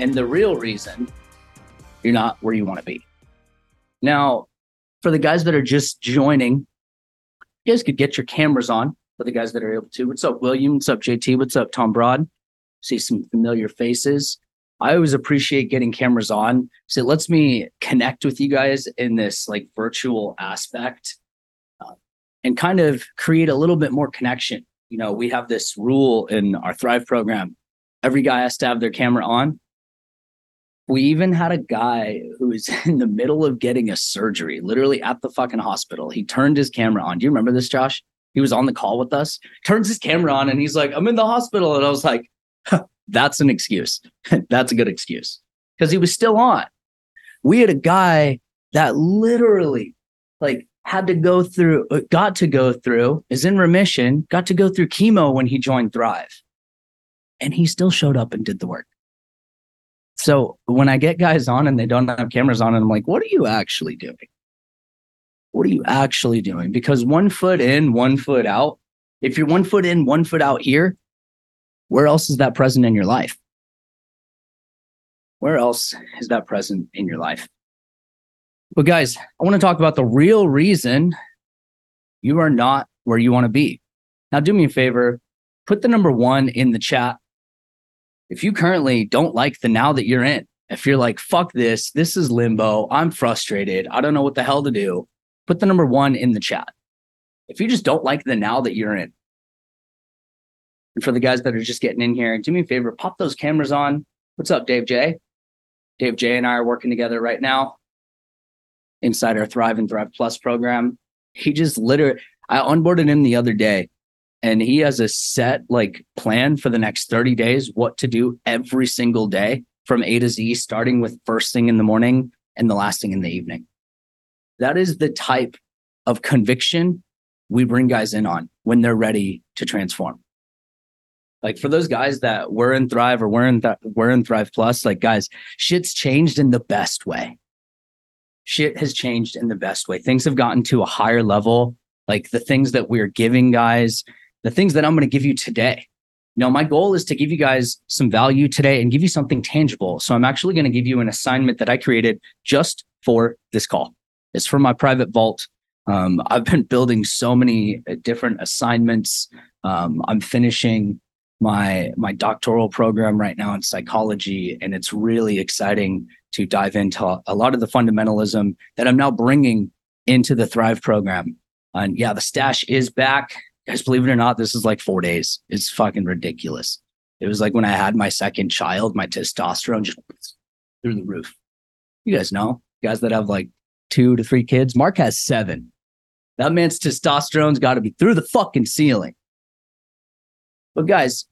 and the real reason you're not where you want to be. Now, for the guys that are just joining, you guys could get your cameras on for the guys that are able to. What's up, William? What's up, JT? What's up, Tom Broad? See some familiar faces. I always appreciate getting cameras on. So it lets me connect with you guys in this like virtual aspect uh, and kind of create a little bit more connection. You know, we have this rule in our Thrive program. Every guy has to have their camera on we even had a guy who was in the middle of getting a surgery, literally at the fucking hospital. He turned his camera on. Do you remember this, Josh? He was on the call with us, turns his camera on, and he's like, I'm in the hospital. And I was like, that's an excuse. that's a good excuse because he was still on. We had a guy that literally, like, had to go through, uh, got to go through, is in remission, got to go through chemo when he joined Thrive. And he still showed up and did the work. So when I get guys on and they don't have cameras on, and I'm like, what are you actually doing? What are you actually doing? Because one foot in, one foot out. If you're one foot in, one foot out here, where else is that present in your life? Where else is that present in your life? But guys, I want to talk about the real reason you are not where you want to be. Now, do me a favor, put the number one in the chat if you currently don't like the now that you're in, if you're like, fuck this, this is limbo, I'm frustrated, I don't know what the hell to do, put the number one in the chat. If you just don't like the now that you're in, and for the guys that are just getting in here, do me a favor, pop those cameras on. What's up, Dave J? Dave J and I are working together right now inside our Thrive and Thrive Plus program. He just literally, I onboarded him the other day and he has a set like plan for the next 30 days what to do every single day from A to Z starting with first thing in the morning and the last thing in the evening. That is the type of conviction we bring guys in on when they're ready to transform. Like for those guys that were in Thrive or were in th- were in Thrive Plus, like guys, shit's changed in the best way. Shit has changed in the best way. Things have gotten to a higher level. Like the things that we're giving guys the things that I'm going to give you today. Know, my goal is to give you guys some value today and give you something tangible. So I'm actually going to give you an assignment that I created just for this call. It's for my private vault. Um, I've been building so many uh, different assignments. Um, I'm finishing my my doctoral program right now in psychology, and it's really exciting to dive into a lot of the fundamentalism that I'm now bringing into the Thrive program. And yeah, the stash is back guys, believe it or not, this is like four days. It's fucking ridiculous. It was like when I had my second child, my testosterone just through the roof. You guys know, guys that have like two to three kids. Mark has seven. That man's testosterone's got to be through the fucking ceiling. But guys,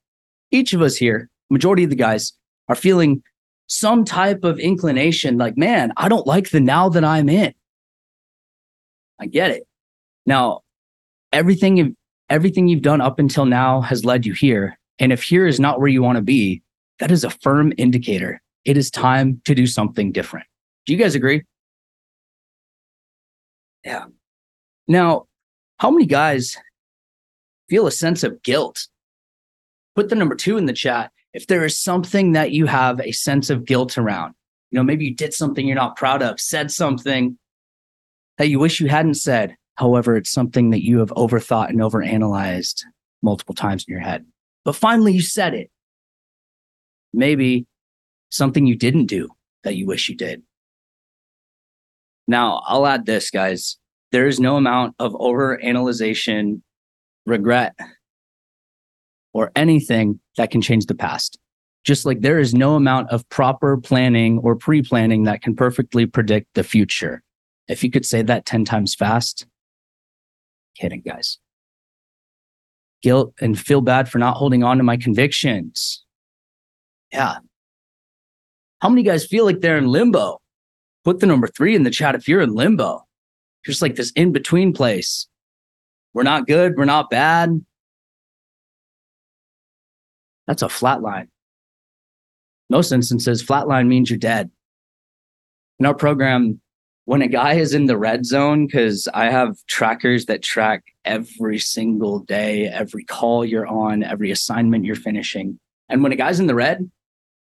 each of us here, majority of the guys, are feeling some type of inclination like, man, I don't like the now that I'm in. I get it. Now, everything everything you've done up until now has led you here. And if here is not where you want to be, that is a firm indicator. It is time to do something different. Do you guys agree? Yeah. Now, how many guys feel a sense of guilt? Put the number two in the chat. If there is something that you have a sense of guilt around, you know, maybe you did something you're not proud of, said something that you wish you hadn't said, However, it's something that you have overthought and overanalyzed multiple times in your head. But finally, you said it. Maybe something you didn't do that you wish you did. Now, I'll add this, guys. There is no amount of overanalyzation, regret, or anything that can change the past. Just like there is no amount of proper planning or pre planning that can perfectly predict the future. If you could say that 10 times fast, kidding, guys. Guilt and feel bad for not holding on to my convictions. Yeah. How many guys feel like they're in limbo? Put the number three in the chat if you're in limbo. Just like this in between place. We're not good. We're not bad. That's a flat line. Most instances, flatline means you're dead. In our program, when a guy is in the red zone, because I have trackers that track every single day, every call you're on, every assignment you're finishing. And when a guy's in the red,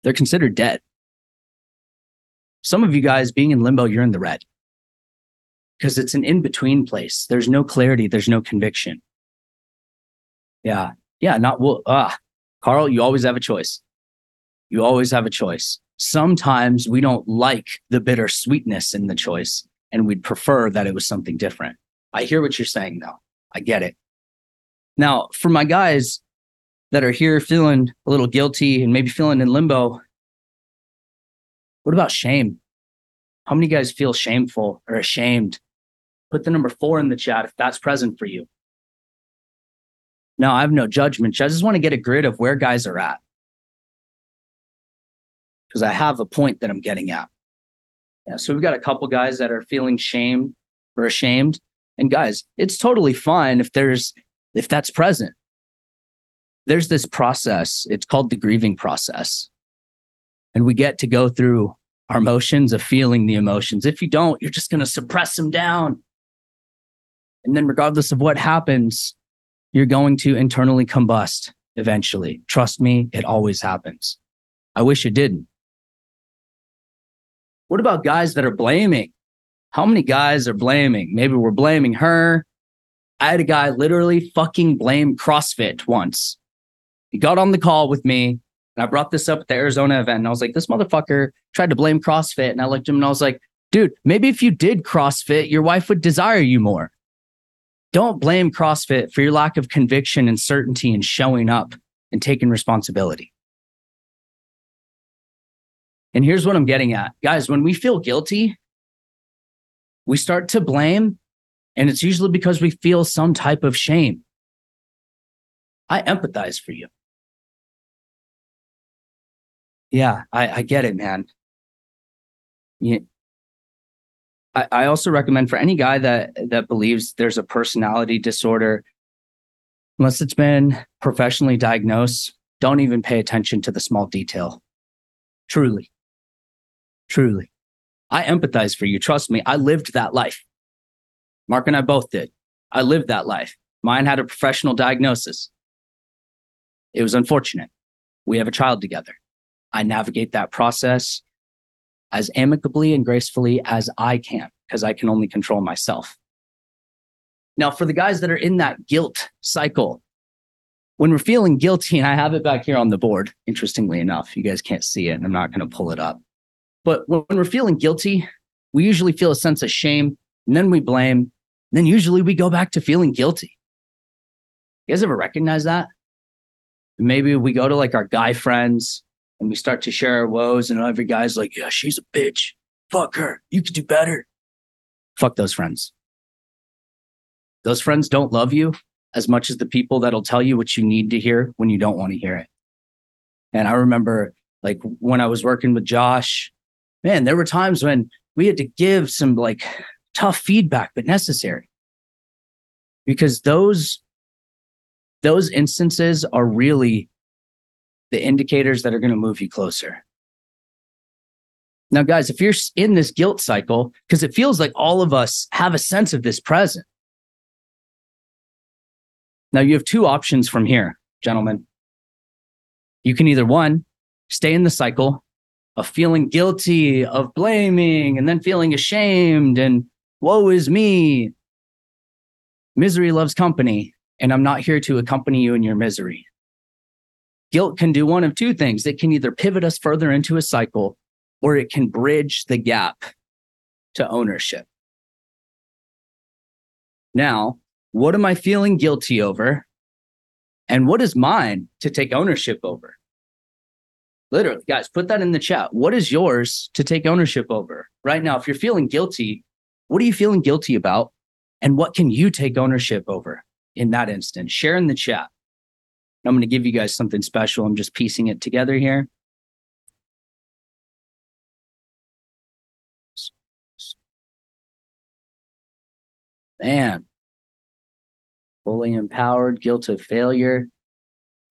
they're considered dead. Some of you guys being in limbo, you're in the red because it's an in between place. There's no clarity, there's no conviction. Yeah. Yeah. Not, well, ah, Carl, you always have a choice. You always have a choice. Sometimes we don't like the bitter sweetness in the choice and we'd prefer that it was something different. I hear what you're saying though. I get it. Now, for my guys that are here feeling a little guilty and maybe feeling in limbo, what about shame? How many guys feel shameful or ashamed? Put the number four in the chat if that's present for you. Now, I have no judgment. I just want to get a grid of where guys are at. Because I have a point that I'm getting at. Yeah, so we've got a couple guys that are feeling shame or ashamed. And guys, it's totally fine if there's if that's present. There's this process. It's called the grieving process. And we get to go through our emotions of feeling the emotions. If you don't, you're just going to suppress them down. And then, regardless of what happens, you're going to internally combust eventually. Trust me, it always happens. I wish it didn't. What about guys that are blaming? How many guys are blaming? Maybe we're blaming her. I had a guy literally fucking blame CrossFit once. He got on the call with me and I brought this up at the Arizona event and I was like, this motherfucker tried to blame CrossFit. And I looked at him and I was like, dude, maybe if you did CrossFit, your wife would desire you more. Don't blame CrossFit for your lack of conviction and certainty in showing up and taking responsibility. And here's what I'm getting at. Guys, when we feel guilty, we start to blame, and it's usually because we feel some type of shame. I empathize for you. Yeah, I, I get it, man. Yeah. I, I also recommend for any guy that that believes there's a personality disorder, unless it's been professionally diagnosed, don't even pay attention to the small detail. Truly. Truly. I empathize for you. Trust me, I lived that life. Mark and I both did. I lived that life. Mine had a professional diagnosis. It was unfortunate. We have a child together. I navigate that process as amicably and gracefully as I can because I can only control myself. Now, for the guys that are in that guilt cycle, when we're feeling guilty, and I have it back here on the board, interestingly enough, you guys can't see it, and I'm not going to pull it up. But when we're feeling guilty, we usually feel a sense of shame, and then we blame, and then usually we go back to feeling guilty. You guys ever recognize that? Maybe we go to like our guy friends and we start to share our woes, and every guy's like, "Yeah, she's a bitch. Fuck her. You could do better." Fuck those friends. Those friends don't love you as much as the people that'll tell you what you need to hear when you don't want to hear it. And I remember, like when I was working with Josh, man, there were times when we had to give some like tough feedback, but necessary because those those instances are really the indicators that are going to move you closer. Now, guys, if you're in this guilt cycle, because it feels like all of us have a sense of this present. Now, you have two options from here, gentlemen. You can either one, stay in the cycle of feeling guilty, of blaming, and then feeling ashamed, and woe is me. Misery loves company, and I'm not here to accompany you in your misery. Guilt can do one of two things. It can either pivot us further into a cycle or it can bridge the gap to ownership. Now, what am I feeling guilty over? And what is mine to take ownership over? Literally, guys, put that in the chat. What is yours to take ownership over right now? If you're feeling guilty, what are you feeling guilty about? And what can you take ownership over in that instant? Share in the chat. I'm going to give you guys something special. I'm just piecing it together here. Man, fully empowered, guilt of failure.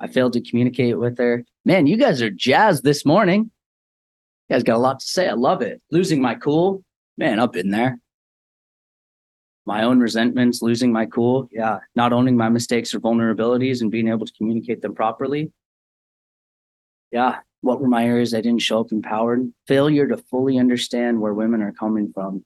I failed to communicate with her. Man, you guys are jazzed this morning. You guys got a lot to say. I love it. Losing my cool. Man, I've been there. My own resentments, losing my cool. Yeah. Not owning my mistakes or vulnerabilities and being able to communicate them properly. Yeah. What were my areas I didn't show up empowered? Failure to fully understand where women are coming from.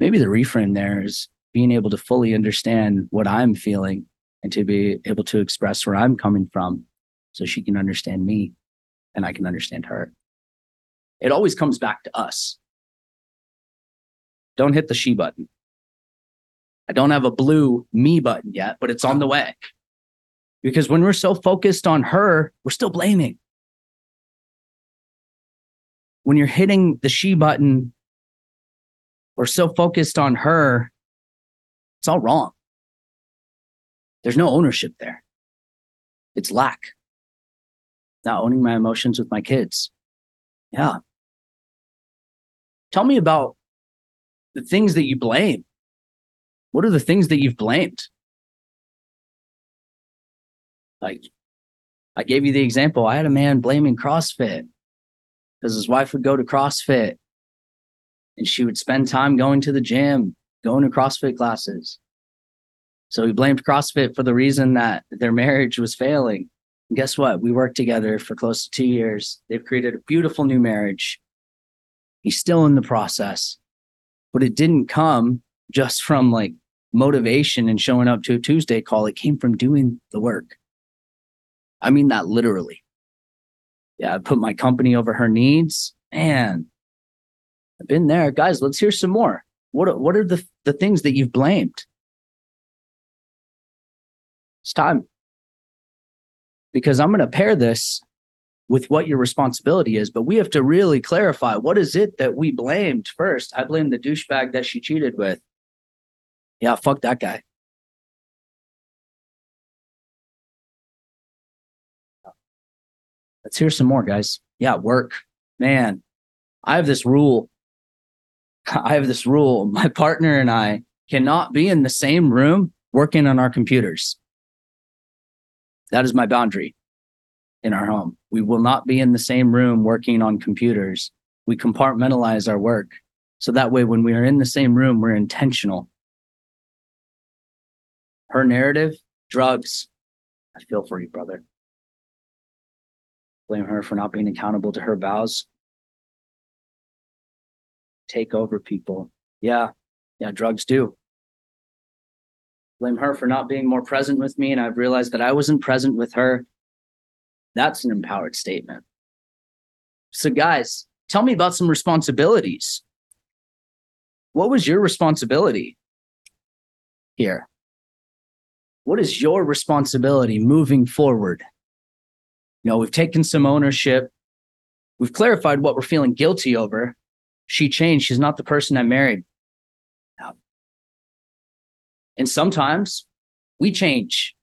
Maybe the reframe there is being able to fully understand what I'm feeling and to be able to express where I'm coming from so she can understand me and I can understand her. It always comes back to us. Don't hit the she button. I don't have a blue me button yet, but it's on the way. Because when we're so focused on her, we're still blaming. When you're hitting the she button or so focused on her, it's all wrong. There's no ownership there. It's lack. Not owning my emotions with my kids. Yeah. Tell me about the things that you blame. What are the things that you've blamed? Like, I gave you the example. I had a man blaming CrossFit because his wife would go to CrossFit and she would spend time going to the gym, going to CrossFit classes. So he blamed CrossFit for the reason that their marriage was failing. And guess what? We worked together for close to two years. They've created a beautiful new marriage. He's still in the process, but it didn't come just from like motivation and showing up to a Tuesday call. It came from doing the work. I mean that literally. Yeah, I put my company over her needs. Man, I've been there. Guys, let's hear some more. What what are the, the things that you've blamed? It's time. Because I'm going to pair this with what your responsibility is, but we have to really clarify what is it that we blamed first. I blame the douchebag that she cheated with. Yeah, fuck that guy. Let's hear some more, guys. Yeah, work. Man, I have this rule. I have this rule. My partner and I cannot be in the same room working on our computers. That is my boundary in our home. We will not be in the same room working on computers. We compartmentalize our work. So that way, when we are in the same room, we're intentional. Her narrative, drugs. I feel for you, brother. Blame her for not being accountable to her vows. Take over people. Yeah, yeah, drugs do blame her for not being more present with me. And I've realized that I wasn't present with her. That's an empowered statement. So, guys, tell me about some responsibilities. What was your responsibility here? What is your responsibility moving forward? You know, we've taken some ownership. We've clarified what we're feeling guilty over. She changed. She's not the person I married. And sometimes we change.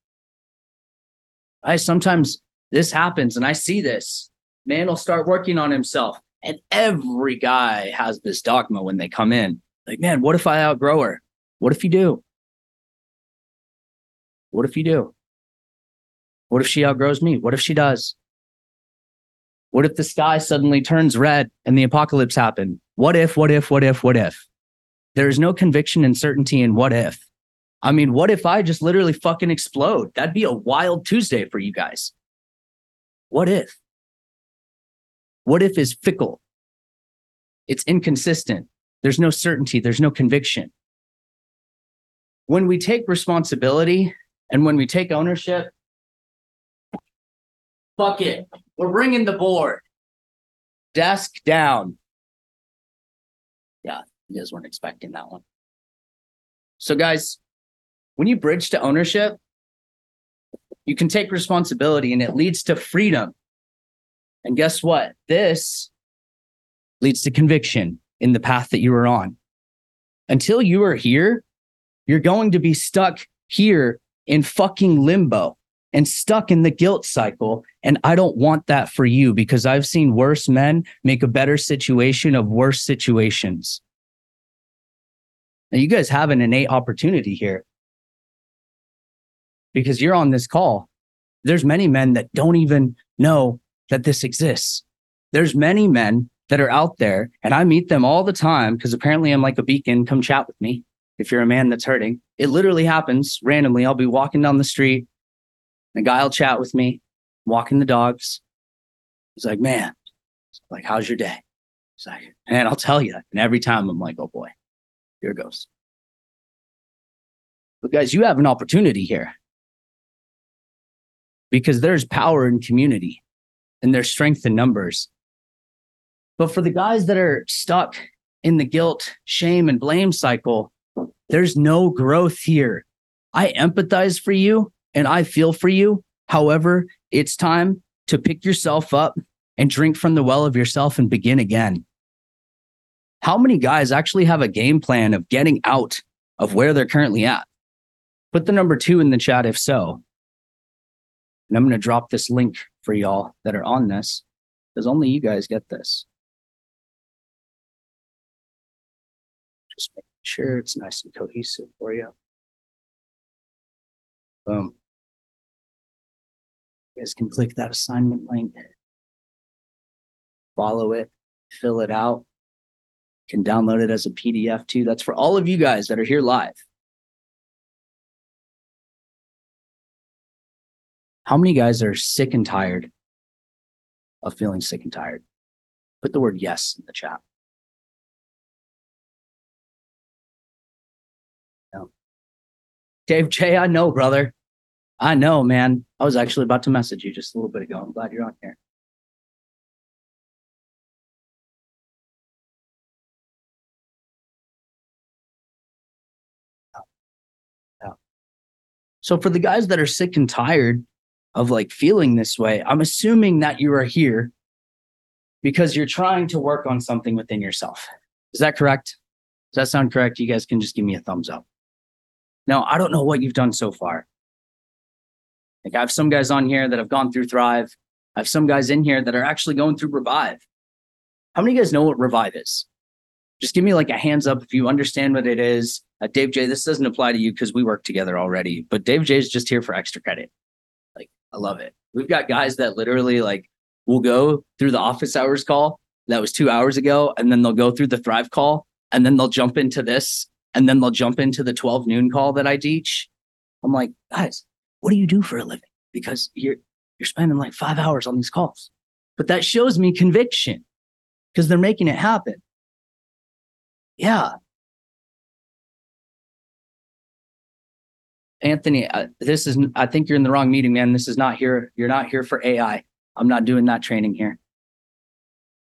I sometimes this happens and I see this. Man will start working on himself. And every guy has this dogma when they come in. Like, man, what if I outgrow her? What if you do? What if you do? What if she outgrows me? What if she does? What if the sky suddenly turns red and the apocalypse happened? What if, what if, what if, what if? There is no conviction and certainty in what if. I mean, what if I just literally fucking explode? That'd be a wild Tuesday for you guys. What if? What if is fickle? It's inconsistent. There's no certainty, there's no conviction. When we take responsibility and when we take ownership, fuck it. We're bringing the board. Desk down. Yeah, you guys weren't expecting that one. So, guys, when you bridge to ownership, you can take responsibility and it leads to freedom. And guess what? This leads to conviction in the path that you are on. Until you are here, you're going to be stuck here in fucking limbo and stuck in the guilt cycle. And I don't want that for you because I've seen worse men make a better situation of worse situations. Now, you guys have an innate opportunity here because you're on this call. There's many men that don't even know that this exists. There's many men that are out there, and I meet them all the time because apparently I'm like a beacon. Come chat with me if you're a man that's hurting. It literally happens randomly. I'll be walking down the street, a guy will chat with me, walking the dogs. He's like, man, like, how's your day? He's like, man, I'll tell you. And every time I'm like, oh boy, here goes. But guys, you have an opportunity here because there's power in community and there's strength in numbers. But for the guys that are stuck in the guilt, shame, and blame cycle, there's no growth here. I empathize for you and I feel for you. However, it's time to pick yourself up and drink from the well of yourself and begin again. How many guys actually have a game plan of getting out of where they're currently at? Put the number two in the chat if so. And I'm going to drop this link for y'all that are on this because only you guys get this. Just making sure it's nice and cohesive for you. Boom. You guys can click that assignment link, follow it, fill it out. Can download it as a PDF too. That's for all of you guys that are here live. How many guys are sick and tired of feeling sick and tired? Put the word yes in the chat. No. Dave J, I know, brother. I know, man. I was actually about to message you just a little bit ago. I'm glad you're on here. So for the guys that are sick and tired of like feeling this way, I'm assuming that you are here because you're trying to work on something within yourself. Is that correct? Does that sound correct? You guys can just give me a thumbs up. Now, I don't know what you've done so far. Like I have some guys on here that have gone through Thrive. I have some guys in here that are actually going through Revive. How many of you guys know what Revive is? Just give me like a hands up if you understand what it is. Uh, Dave J, this doesn't apply to you because we work together already, but Dave J is just here for extra credit. I love it. We've got guys that literally like will go through the office hours call that was two hours ago, and then they'll go through the Thrive call, and then they'll jump into this, and then they'll jump into the 12 noon call that I teach. I'm like, guys, what do you do for a living? Because you're you're spending like five hours on these calls. But that shows me conviction because they're making it happen. Yeah, Anthony, uh, this is, I think you're in the wrong meeting, man. This is not here. You're not here for AI. I'm not doing that training here.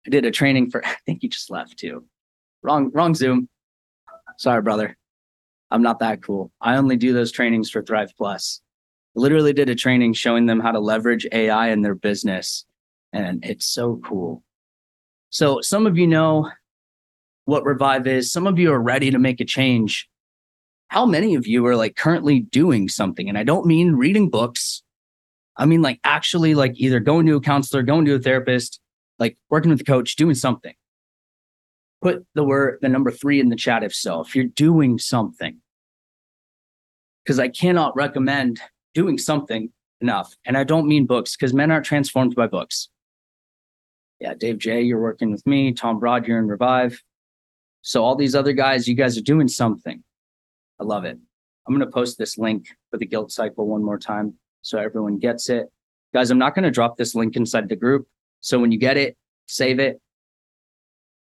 I did a training for, I think you just left too. Wrong, wrong Zoom. Sorry, brother. I'm not that cool. I only do those trainings for Thrive Plus. Literally did a training showing them how to leverage AI in their business. And it's so cool. So some of you know what Revive is. Some of you are ready to make a change how many of you are like currently doing something? And I don't mean reading books. I mean like actually like either going to a counselor, going to a therapist, like working with a coach, doing something. Put the word the number three in the chat if so. If you're doing something. Because I cannot recommend doing something enough. And I don't mean books because men aren't transformed by books. Yeah, Dave J, you're working with me. Tom Broad, you're in Revive. So all these other guys, you guys are doing something. I love it. I'm going to post this link for the guilt cycle one more time so everyone gets it. Guys, I'm not going to drop this link inside the group. So when you get it, save it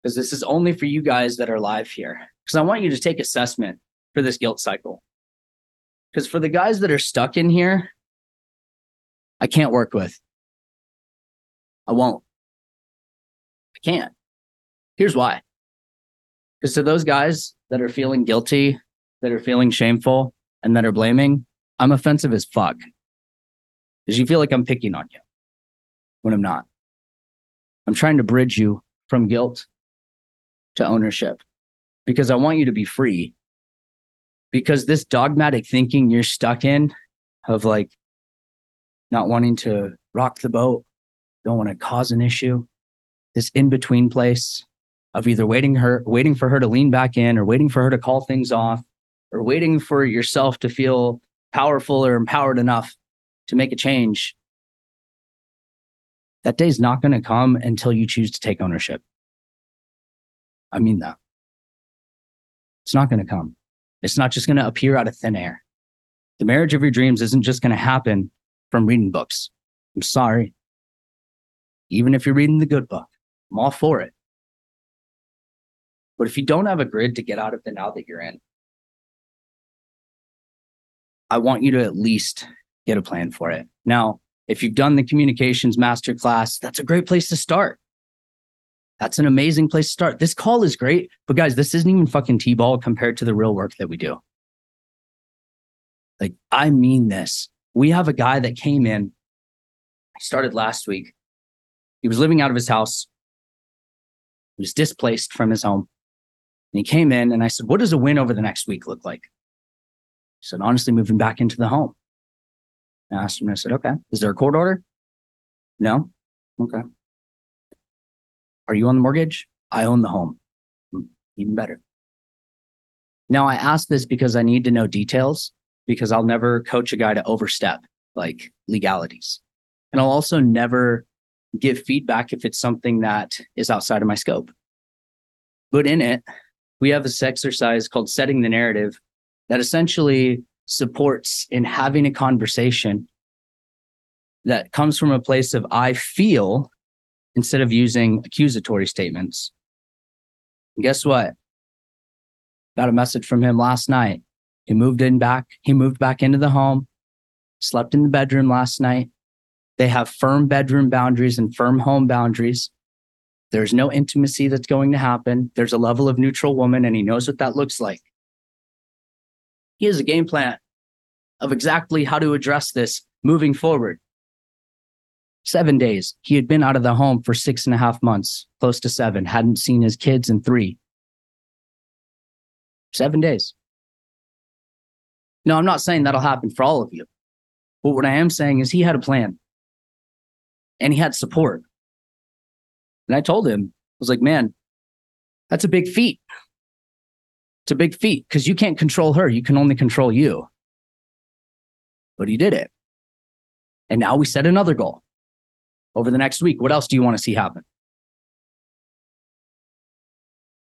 because this is only for you guys that are live here. Because I want you to take assessment for this guilt cycle. Because for the guys that are stuck in here, I can't work with. I won't. I can't. Here's why. Because to those guys that are feeling guilty that are feeling shameful and that are blaming, I'm offensive as fuck. Because you feel like I'm picking on you when I'm not. I'm trying to bridge you from guilt to ownership because I want you to be free. Because this dogmatic thinking you're stuck in of like not wanting to rock the boat, don't want to cause an issue, this in between place, of either waiting her waiting for her to lean back in or waiting for her to call things off or waiting for yourself to feel powerful or empowered enough to make a change that day's not going to come until you choose to take ownership. I mean that. It's not going to come. It's not just going to appear out of thin air. The marriage of your dreams isn't just going to happen from reading books. I'm sorry. Even if you're reading the good book i'm all for it. But if you don't have a grid to get out of the now that you're in, I want you to at least get a plan for it. Now, if you've done the communications masterclass, that's a great place to start. That's an amazing place to start. This call is great, but guys, this isn't even fucking T ball compared to the real work that we do. Like, I mean this. We have a guy that came in, he started last week. He was living out of his house, he was displaced from his home. And he came in and I said, What does a win over the next week look like? He said, Honestly, moving back into the home. I asked him, I said, Okay, is there a court order? No. Okay. Are you on the mortgage? I own the home. Hmm, even better. Now, I ask this because I need to know details because I'll never coach a guy to overstep like legalities. And I'll also never give feedback if it's something that is outside of my scope. But in it, we have this exercise called setting the narrative that essentially supports in having a conversation that comes from a place of I feel instead of using accusatory statements. And guess what? Got a message from him last night. He moved in back. He moved back into the home, slept in the bedroom last night. They have firm bedroom boundaries and firm home boundaries. There's no intimacy that's going to happen. There's a level of neutral woman, and he knows what that looks like. He has a game plan of exactly how to address this moving forward. Seven days. He had been out of the home for six and a half months, close to seven, hadn't seen his kids in three. Seven days. No, I'm not saying that'll happen for all of you. But what I am saying is he had a plan and he had support. And I told him, I was like, man, that's a big feat. A big feat because you can't control her. You can only control you. But he did it. And now we set another goal over the next week. What else do you want to see happen?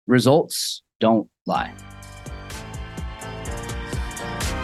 Results don't lie.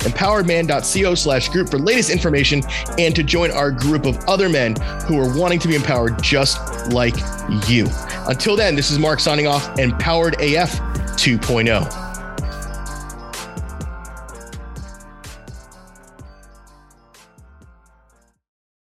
empoweredman.co slash group for latest information and to join our group of other men who are wanting to be empowered just like you. Until then, this is Mark signing off, Empowered AF 2.0.